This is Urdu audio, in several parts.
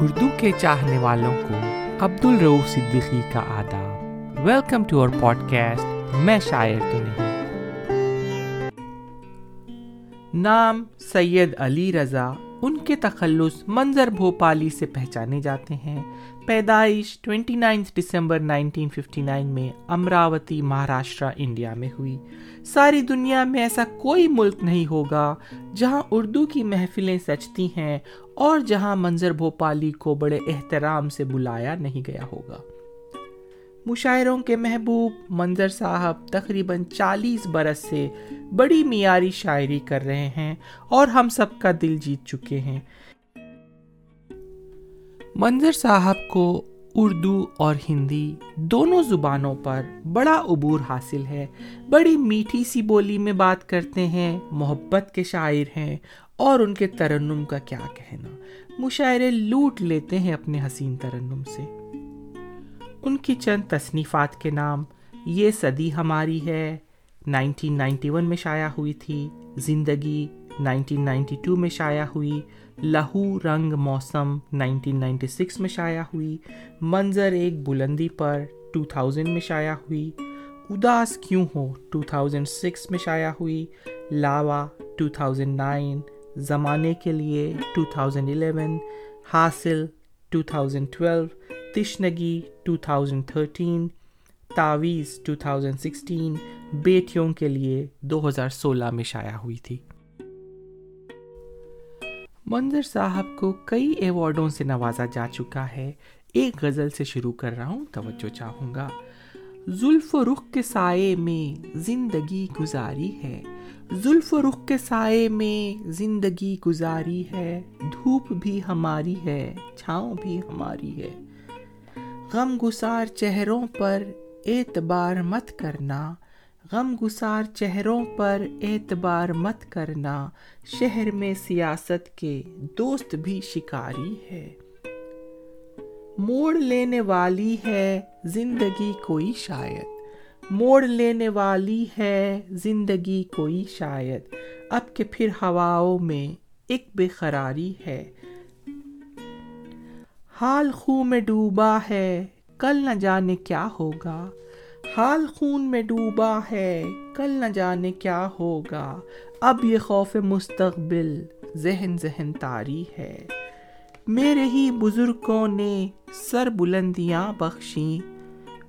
اردو کے چاہنے والوں کو عبد الروف صدیقی کا آداب۔ ویلکم ٹو اور پوڈ کاسٹ میں شاعر تو نہیں۔ نام سید علی رضا تخلص منظر بھوپالی سے پہچانے جاتے ہیں۔ پیدائش 29 دسمبر 1959 میں امراوتی مہاراشٹرا انڈیا میں ہوئی۔ ساری دنیا میں ایسا کوئی ملک نہیں ہوگا جہاں اردو کی محفلیں سچتی ہیں اور جہاں منظر بھوپالی کو بڑے احترام سے بلایا نہیں گیا ہوگا۔ مشاعروں کے محبوب منظر صاحب تقریباً چالیس برس سے بڑی معیاری شاعری کر رہے ہیں اور ہم سب کا دل جیت چکے ہیں۔ منظر صاحب کو اردو اور ہندی دونوں زبانوں پر بڑا عبور حاصل ہے۔ بڑی میٹھی سی بولی میں بات کرتے ہیں، محبت کے شاعر ہیں اور ان کے ترنم کا کیا کہنا۔ مشاعرے لوٹ لیتے ہیں اپنے حسین ترنم سے۔ ان کی چند تصنیفات کے نام۔ یہ صدی ہماری ہے 1991 میں شائع ہوئی تھی، زندگی 1992 میں شائع ہوئی، لہو رنگ موسم 1996 میں شائع ہوئی، منظر ایک بلندی پر 2000 میں شائع ہوئی، اداس کیوں ہو 2006 میں شائع ہوئی، لاوا 2009 زمانے کے لیے 2011 حاصل 2012 تشنگی 2013 تعویز 2016 بیٹیوں کے لیے دو ہزار سولہ میں شائع ہوئی تھی۔ منظر صاحب کو کئی ایوارڈوں سے نوازا جا چکا ہے۔ ایک غزل سے شروع کر رہا ہوں، توجہ چاہوں گا۔ زلف و رخ کے سائے میں زندگی گزاری ہے۔ زلف و رخ کے سائے میں زندگی گزاری ہے۔ دھوپ بھی ہماری ہے، چھاؤں بھی ہماری ہے۔ غم گسار چہروں پر اعتبار مت کرنا غم گسار چہروں پر اعتبار مت کرنا شہر میں سیاست کے دوست بھی شکاری ہے۔ موڑ لینے والی ہے زندگی کوئی شاید۔ موڑ لینے والی ہے زندگی کوئی شاید۔ اب کے پھر ہواؤں میں ایک بے قراری ہے۔ حال خون میں ڈوبا ہے، کل نہ جانے کیا ہوگا۔ حال خون میں ڈوبا ہے، کل نہ جانے کیا ہوگا۔ اب یہ خوف مستقبل، ذہن ذہن تاری ہے۔ میرے ہی بزرگوں نے سر بلندیاں بخشیں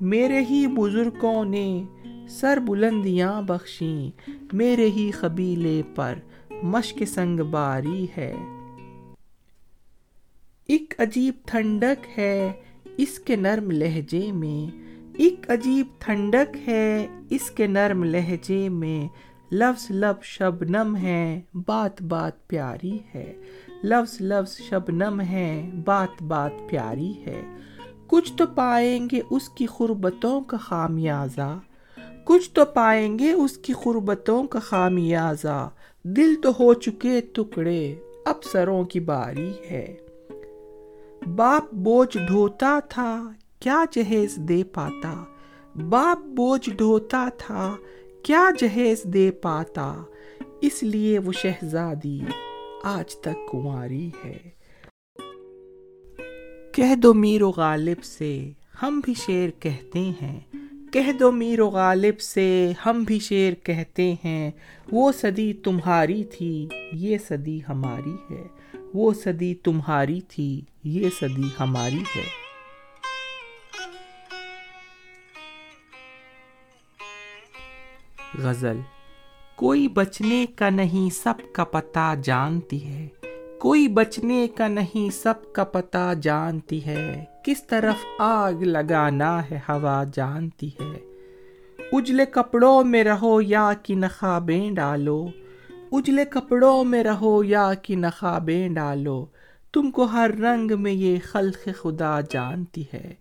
میرے ہی بزرگوں نے سر بلندیاں بخشیں میرے ہی قبیلے پر مشق سنگ باری ہے۔ ایک عجیب ٹھنڈک ہے اس کے نرم لہجے میں۔ ایک عجیب ٹھنڈک ہے اس کے نرم لہجے میں۔ لفظ لفظ شبنم ہے، بات بات پیاری ہے۔ لفظ لفظ شبنم ہے، بات بات پیاری ہے۔ کچھ تو پائیں گے اس کی خربتوں کا خامیازہ کچھ تو پائیں گے اس کی خربتوں کا خامیازہ دل تو ہو چکے ٹکڑے، اب سروں کی باری ہے۔ باپ بوجھ ڈھوتا تھا، کیا جہیز دے پاتا؟ باپ بوجھ ڈھوتا تھا، کیا جہیز دے پاتا؟ اس لیے وہ شہزادی آج تک کماری ہے۔ کہہ دو میر و غالب سے ہم بھی شعر کہتے ہیں۔ کہہ دو میر و غالب سے ہم بھی شعر کہتے ہیں۔ وہ صدی تمہاری تھی، یہ صدی ہماری ہے۔ وہ صدی تمہاری تھی، یہ صدی ہماری ہے۔ غزل، کوئی بچنے کا نہیں، سب کا پتہ جانتی ہے۔ کوئی بچنے کا نہیں، سب کا پتا جانتی ہے۔ کس طرف آگ لگانا ہے، ہوا جانتی ہے۔ اجلے کپڑوں میں رہو یا کی نخابیں ڈالو۔ اجلے کپڑوں میں رہو یا کی نخابیں ڈالو۔ تم کو ہر رنگ میں یہ خلق خدا جانتی ہے۔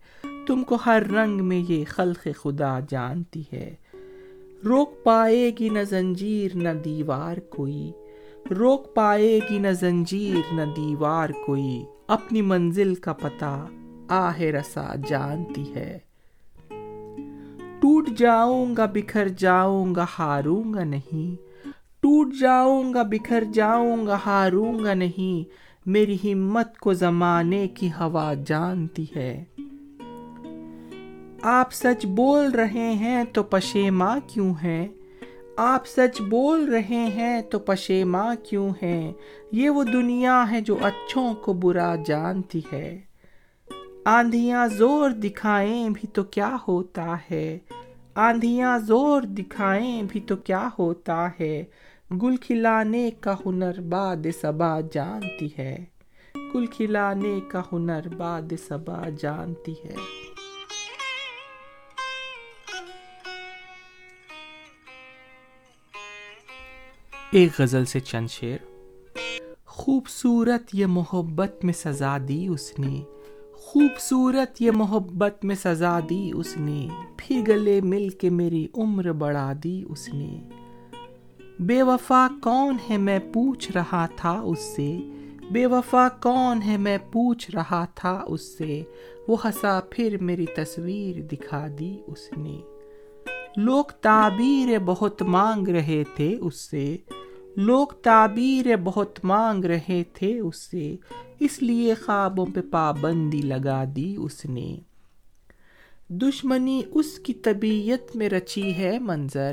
تم کو ہر رنگ میں یہ خلق خدا جانتی ہے۔ روک پائے گی نہ زنجیر، نہ دیوار کوئی۔ روک پائے گی نہ زنجیر، نہ دیوار کوئی۔ اپنی منزل کا پتا آہ رسا جانتی ہے۔ ٹوٹ جاؤں گا، بکھر جاؤں گا، ہاروں گا نہیں۔ ٹوٹ جاؤں گا بکھر جاؤں گا ہاروں گا نہیں۔ میری ہمت کو زمانے کی ہوا جانتی ہے۔ آپ سچ بول رہے ہیں تو پشیما کیوں ہے آپ سچ بول رہے ہیں تو پشیما کیوں ہے یہ وہ دنیا ہے جو اچھوں کو برا جانتی ہے۔ آندھیاں زور دکھائیں بھی تو کیا ہوتا ہے؟ آندھیاں زور دکھائیں بھی تو کیا ہوتا ہے؟ گل کھلانے کا ہنر باد صبا جانتی ہے۔ گل کھلانے کا ہنر باد صبا جانتی ہے۔ ایک غزل سے چند شیر خوبصورت یہ محبت میں سزا دی اس نے۔ خوبصورت یہ محبت میں سزا دی اس نے۔ پھر گلے مل کے میری عمر بڑھا دی اس نے۔ بے وفا کون ہے میں پوچھ رہا تھا اس سے؟ بے وفا کون ہے میں پوچھ رہا تھا اس سے؟ وہ ہنسا پھر میری تصویر دکھا دی اس نے۔ لوگ تعبیر بہت مانگ رہے تھے اس سے۔ لوگ تعبیر بہت مانگ رہے تھے اس سے۔ اس لیے خوابوں پہ پابندی لگا دی اس نے۔ دشمنی اس کی طبیعت میں رچی ہے منظر۔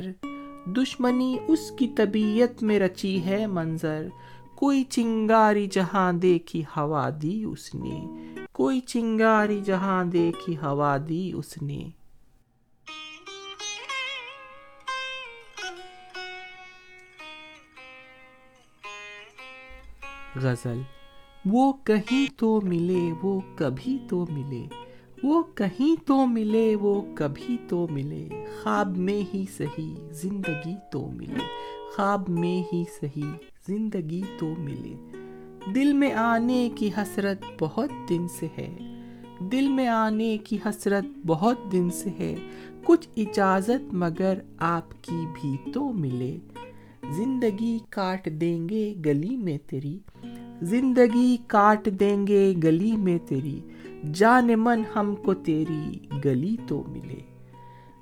دشمنی اس کی طبیعت میں رچی ہے منظر۔ کوئی چنگاری جہاں دیکھی ہوا دی اس نے۔ کوئی چنگاری جہاں دیکھی ہوا دی اس نے۔ غزل۔ وہ کہیں تو ملے، وہ کبھی تو ملے۔ وہ کہیں تو ملے، وہ کبھی تو ملے۔ خواب میں ہی سہی زندگی تو ملے۔ خواب میں ہی سہی زندگی تو ملے۔ دل میں آنے کی حسرت بہت دن سے ہے۔ دل میں آنے کی حسرت بہت دن سے ہے۔ کچھ اجازت مگر آپ کی بھی تو ملے۔ زندگی کاٹ دیں گے گلی میں تیری۔ زندگی کاٹ دیں گے گلی میں تیری۔ جان من ہم کو تیری گلی تو ملے۔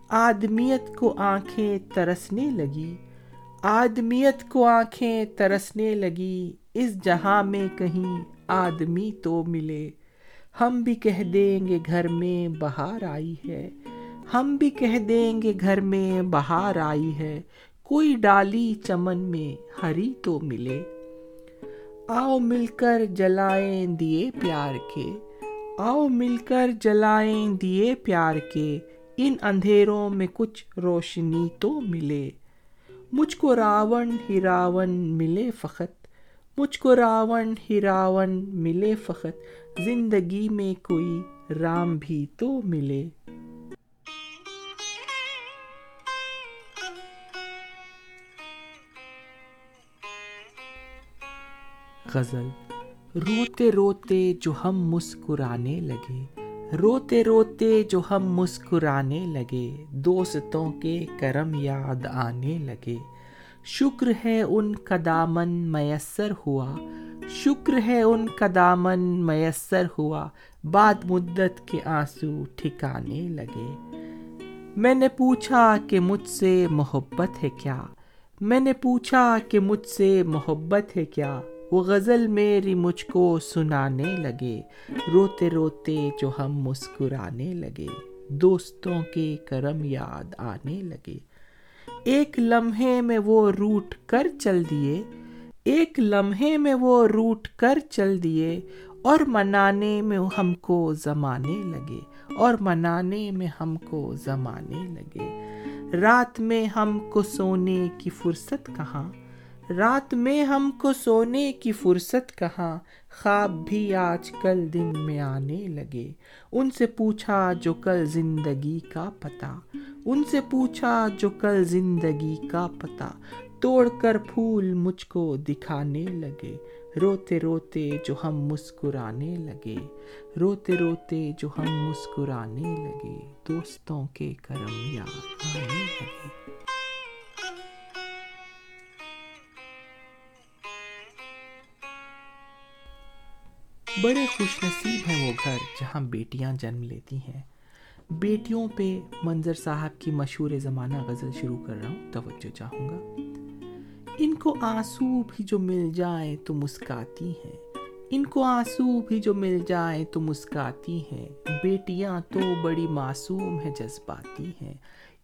آدمیت کو آنکھیں ترسنے لگی۔ آدمیت کو آنکھیں ترسنے لگی۔ اس جہاں میں کہیں آدمی تو ملے۔ ہم بھی کہہ دیں گے گھر میں بہار آئی ہے۔ ہم بھی کہہ دیں گے گھر میں بہار آئی ہے۔ کوئی ڈالی چمن میں ہری تو ملے۔ آؤ مل کر جلائیں دیے پیار کے۔ آؤ مل کر جلائیں دیے پیار کے، ان اندھیروں میں کچھ روشنی تو ملے۔ مجھ کو راون ہی راون ملے فقط، مجھ کو راون ہی راون ملے فقط، زندگی میں کوئی رام بھی تو ملے۔ غزل روتے روتے جو ہم مسکرانے لگے، روتے روتے جو ہم مسکرانے لگے، دوستوں کے کرم یاد آنے لگے۔ شکر ہے ان کا دامن میسر ہوا، شکر ہے ان کا دامن میسر ہوا، بعد مدت کے آنسو ٹھکانے لگے۔ میں نے پوچھا کہ مجھ سے محبت ہے کیا؟ میں نے پوچھا کہ مجھ سے محبت ہے کیا؟ وہ غزل میری مجھ کو سنانے لگے۔ روتے روتے جو ہم مسکرانے لگے، دوستوں کے کرم یاد آنے لگے۔ ایک لمحے میں وہ روٹ کر چل دیے، ایک لمحے میں وہ روٹ کر چل دیے۔ اور منانے میں ہم کو زمانے لگے، اور منانے میں ہم کو زمانے لگے۔ رات میں ہم کو سونے کی فرصت کہاں؟ رات میں ہم کو سونے کی فرصت کہاں؟ خواب بھی آج کل دن میں آنے لگے۔ ان سے پوچھا جو کل زندگی کا پتہ ان سے پوچھا جو کل زندگی کا پتہ توڑ کر پھول مجھ کو دکھانے لگے۔ روتے روتے جو ہم مسکرانے لگے۔ روتے روتے جو ہم مسکرانے لگے۔ دوستوں کے کرم یاد آنے لگے۔ بڑے خوش نصیب ہیں وہ گھر جہاں بیٹیاں جنم لیتی ہیں۔ بیٹیوں پہ منظر صاحب کی مشہور زمانہ غزل شروع کر رہا ہوں، توجہ چاہوں گا۔ ان کو آنسو بھی جو مل جائیں تو مسکاتی ہیں۔ ان کو آنسو بھی جو مل جائیں تو مسکاتی ہیں۔ بیٹیاں تو بڑی معصوم ہیں، جذباتی ہیں۔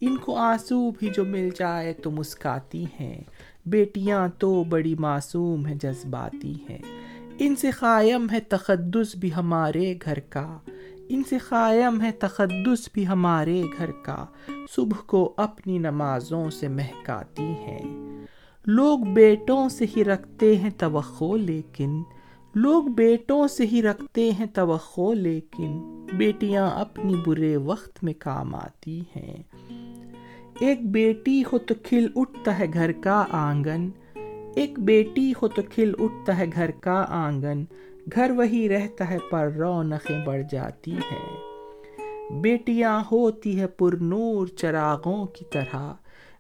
ان کو آنسو بھی جو مل جائے تو مسکاتی ہیں۔ بیٹیاں تو بڑی معصوم ہیں، جذباتی ہیں۔ ان سے قائم ہے تقدس بھی ہمارے گھر کا۔ ان سے قائم ہے تقدس بھی ہمارے گھر کا۔ صبح کو اپنی نمازوں سے مہکاتی ہیں۔ لوگ بیٹوں سے ہی رکھتے ہیں توقع، لیکن لوگ بیٹوں سے ہی رکھتے ہیں توقع، لیکن بیٹیاں اپنی برے وقت میں کام آتی ہیں۔ ایک بیٹی ہو تو کھل اٹھتا ہے گھر کا آنگن۔ ایک بیٹی ہو تو کھل اٹھتا ہے گھر کا آنگن، گھر وہی رہتا ہے پر رونقیں بڑھ جاتی ہیں۔ بیٹیاں ہوتی ہے پر نور چراغوں کی طرح۔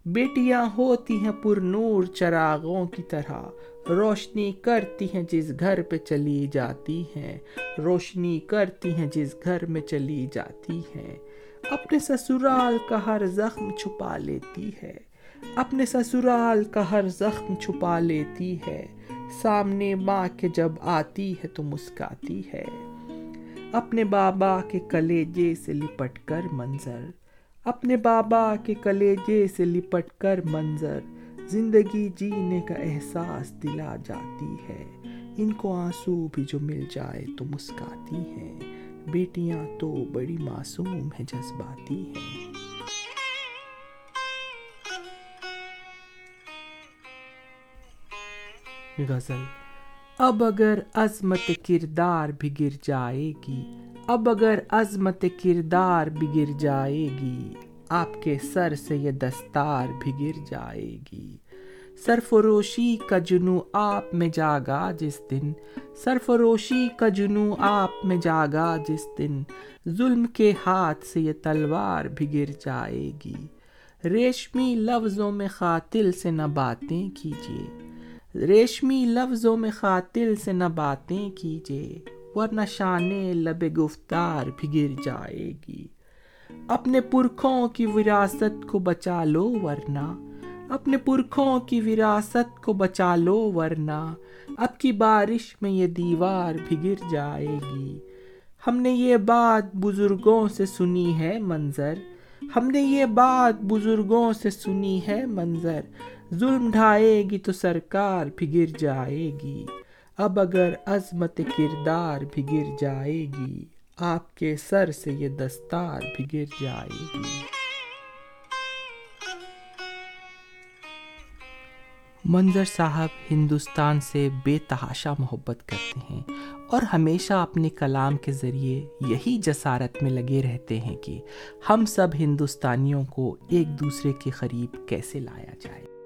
بیٹیاں ہوتی ہیں پر نور چراغوں کی طرح۔ روشنی کرتی ہیں جس گھر پہ چلی جاتی ہیں۔ روشنی کرتی ہیں جس گھر میں چلی جاتی ہیں۔ اپنے سسرال کا ہر زخم چھپا لیتی ہے۔ اپنے سسرال کا ہر زخم چھپا لیتی ہے۔ سامنے ماں کے جب آتی ہے تو مسکاتی ہے۔ اپنے بابا کے کلیجے سے لپٹ کر منظر۔ اپنے بابا کے کلیجے سے لپٹ کر منظر۔ زندگی جینے کا احساس دلا جاتی ہے۔ ان کو آنسو بھی جو مل جائے تو مسکاتی ہیں۔ بیٹیاں تو بڑی معصوم ہیں، جذباتی ہیں۔ غزل۔ اب اگر عظمت کردار بھی گر جائے گی، اب اگر عظمت کردار بھی گر جائے گی، آپ کے سر سے یہ دستار بھی گر جائے گی۔ سرفروشی کا جنو آپ میں جاگا جس دن۔ سرفروشی کا جنو آپ میں جاگا جس دن۔ ظلم کے ہاتھ سے یہ تلوار بھی گر جائے گی۔ ریشمی لفظوں میں قاتل سے نہ باتیں کیجیے۔ ریشمی لفظوں میں قاتل سے نہ باتیں کیجیے ورنہ شانے لب گفتار بھی گر جائے گی۔ اپنے پرکھوں کی وراثت کو بچا لو ورنہ، اپنے پرکھوں کی وراثت کو بچا لو ورنہ، اب کی بارش میں یہ دیوار بھی گر جائے گی۔ ہم نے یہ بات بزرگوں سے سنی ہے منظر۔ ہم نے یہ بات بزرگوں سے سنی ہے منظر۔ ظلم ڈھائے گی تو سرکار بھی گر جائے گی اب اگر عظمت کردار بھی گر جائے گی آپ کے سر سے یہ دستار بھی گر جائے گی منظر صاحب ہندوستان سے بے تحاشا محبت کرتے ہیں اور ہمیشہ اپنے کلام کے ذریعے یہی جسارت میں لگے رہتے ہیں کہ ہم سب ہندوستانیوں کو ایک دوسرے کے قریب کیسے لایا جائے۔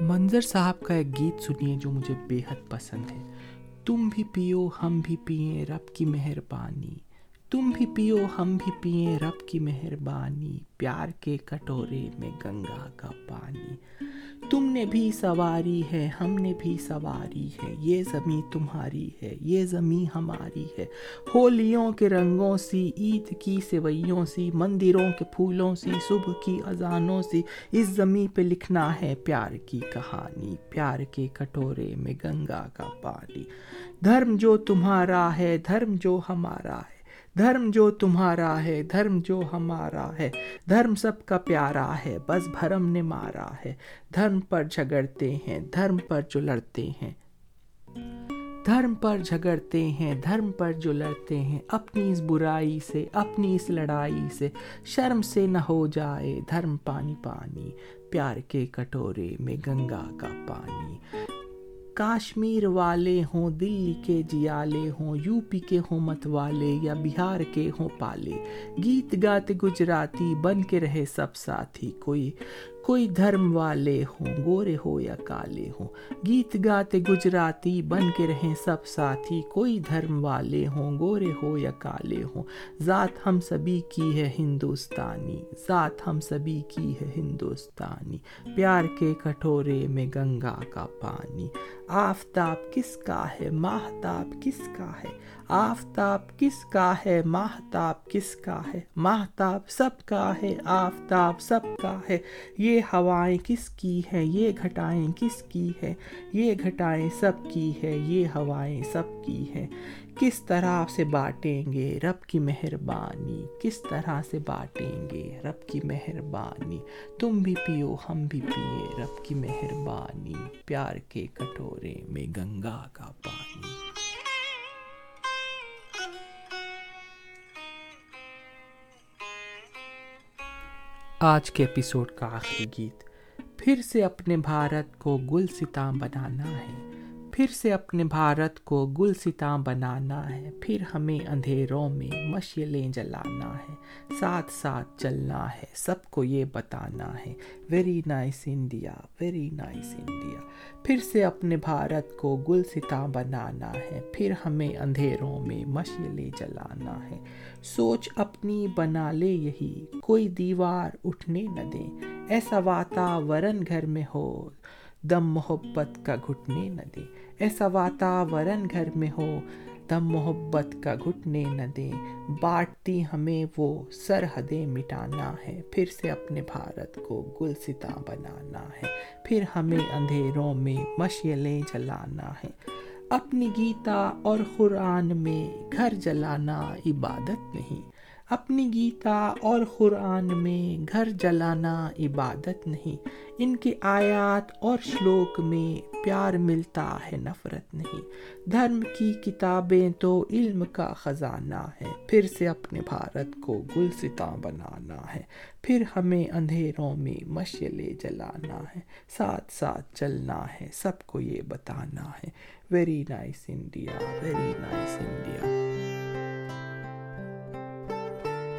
منظر صاحب کا ایک گیت سنیے جو مجھے بے حد پسند ہے۔ تم بھی پیو، ہم بھی پئیں رب کی مہربانی۔ تم بھی پیو، ہم بھی پئیں رب کی مہربانی۔ پیار کے کٹورے میں گنگا کا پانی۔ تم نے بھی سواری ہے، ہم نے بھی سواری ہے، یہ زمیں تمہاری ہے، یہ زمیں ہماری ہے۔ ہولیوں کے رنگوں سی، عید کی سوئیوں سی، مندروں کے پھولوں سی، صبح کی اذانوں سی۔ اس زمیں پہ لکھنا ہے پیار کی کہانی، پیار کے کٹورے میں گنگا کا پانی۔ دھرم جو تمہارا ہے، دھرم جو ہمارا ہے۔ دھرم جو تمہارا ہے، دھرم جو ہمارا ہے، دھرم سب کا پیارا ہے، بس بھرم نے مارا ہے۔ دھرم پر جھگڑتے ہیں، دھرم پر جو لڑتے ہیں۔ دھرم پر جھگڑتے ہیں، دھرم پر جو لڑتے ہیں۔ اپنی اس برائی سے، اپنی اس لڑائی سے شرم سے نہ ہو جائے۔ دھرم پانی پانی، پیار کے کٹورے میں گنگا کا پانی۔ کاشمیر والے ہوں، دلی کے جیالے ہوں یو پی کے ہوں مت والے یا بہار کے ہوں پالے۔ گیت گاتے گجراتی بن کے رہے سب ساتھی کوئی۔ کوئی دھرم والے ہوں، گورے ہو یا کالے ہوں۔ گیت گاتے گجراتی بن کے رہیں سب ساتھی۔ کوئی دھرم والے ہوں، گورے ہو یا کالے ہوں۔ ذات ہم سبھی کی ہے ہندوستانی۔ ذات ہم سبھی کی ہے ہندوستانی۔ پیار کے کٹورے میں گنگا کا پانی۔ آفتاب کس کا ہے؟ ماہتاب کس کا ہے؟ آفتاب کس کا ہے؟ ماہتاب کس کا ہے؟ ماہتاب سب کا ہے، آفتاب سب کا ہے۔ یہ ہوائیں کس کی ہے یہ گھٹائیں کس کی ہے یہ گھٹائیں سب کی ہے یہ ہوائیں سب کی ہے کس طرح سے بانٹیں گے رب کی مہربانی؟ کس طرح سے بانٹیں گے رب کی مہربانی؟ تم بھی پیو، ہم بھی پیے رب کی مہربانی۔ پیار کے کٹورے میں گنگا کا پانی۔ آج کے ایپیسوڈ کا آخری گیت پھر سے اپنے بھارت کو گل ستام بنانا ہے۔ پھر سے اپنے بھارت کو گل ستام بنانا ہے۔ پھر ہمیں اندھیروں میں مشیلیں جلانا ہے۔ ساتھ ساتھ چلنا ہے۔ سب کو یہ بتانا ہے۔ Very nice India very nice India پھر سے اپنے بھارت کو گل ستام بنانا ہے۔ پھر ہمیں اندھیروں میں مشیلیں جلانا ہے۔ سوچ اپنی بنا لے یہی۔ کوئی دیوار اٹھنے نہ دیں۔ ایسا واتاورن گھر میں ہو۔ دم محبت کا گھٹنے نہ دے۔ ایسا واتاورن گھر میں ہو، دم محبت کا گھٹنے نہ دے۔ بانٹتی ہمیں وہ سرحدیں مٹانا ہے، پھر سے اپنے بھارت کو گل ستا بنانا ہے۔ پھر ہمیں اندھیروں میں مشیلیں جلانا ہے۔ اپنی گیتا اور قرآن میں گھر جلانا عبادت نہیں۔ اپنی گیتا اور قرآن میں گھر جلانا عبادت نہیں۔ ان کے آیات اور شلوک میں پیار ملتا ہے، نفرت نہیں۔ دھرم کی کتابیں تو علم کا خزانہ ہے۔ پھر سے اپنے بھارت کو گل ستا بنانا ہے۔ پھر ہمیں اندھیروں میں مشلے جلانا ہے۔ ساتھ ساتھ چلنا ہے، سب کو یہ بتانا ہے۔ Very nice India very nice India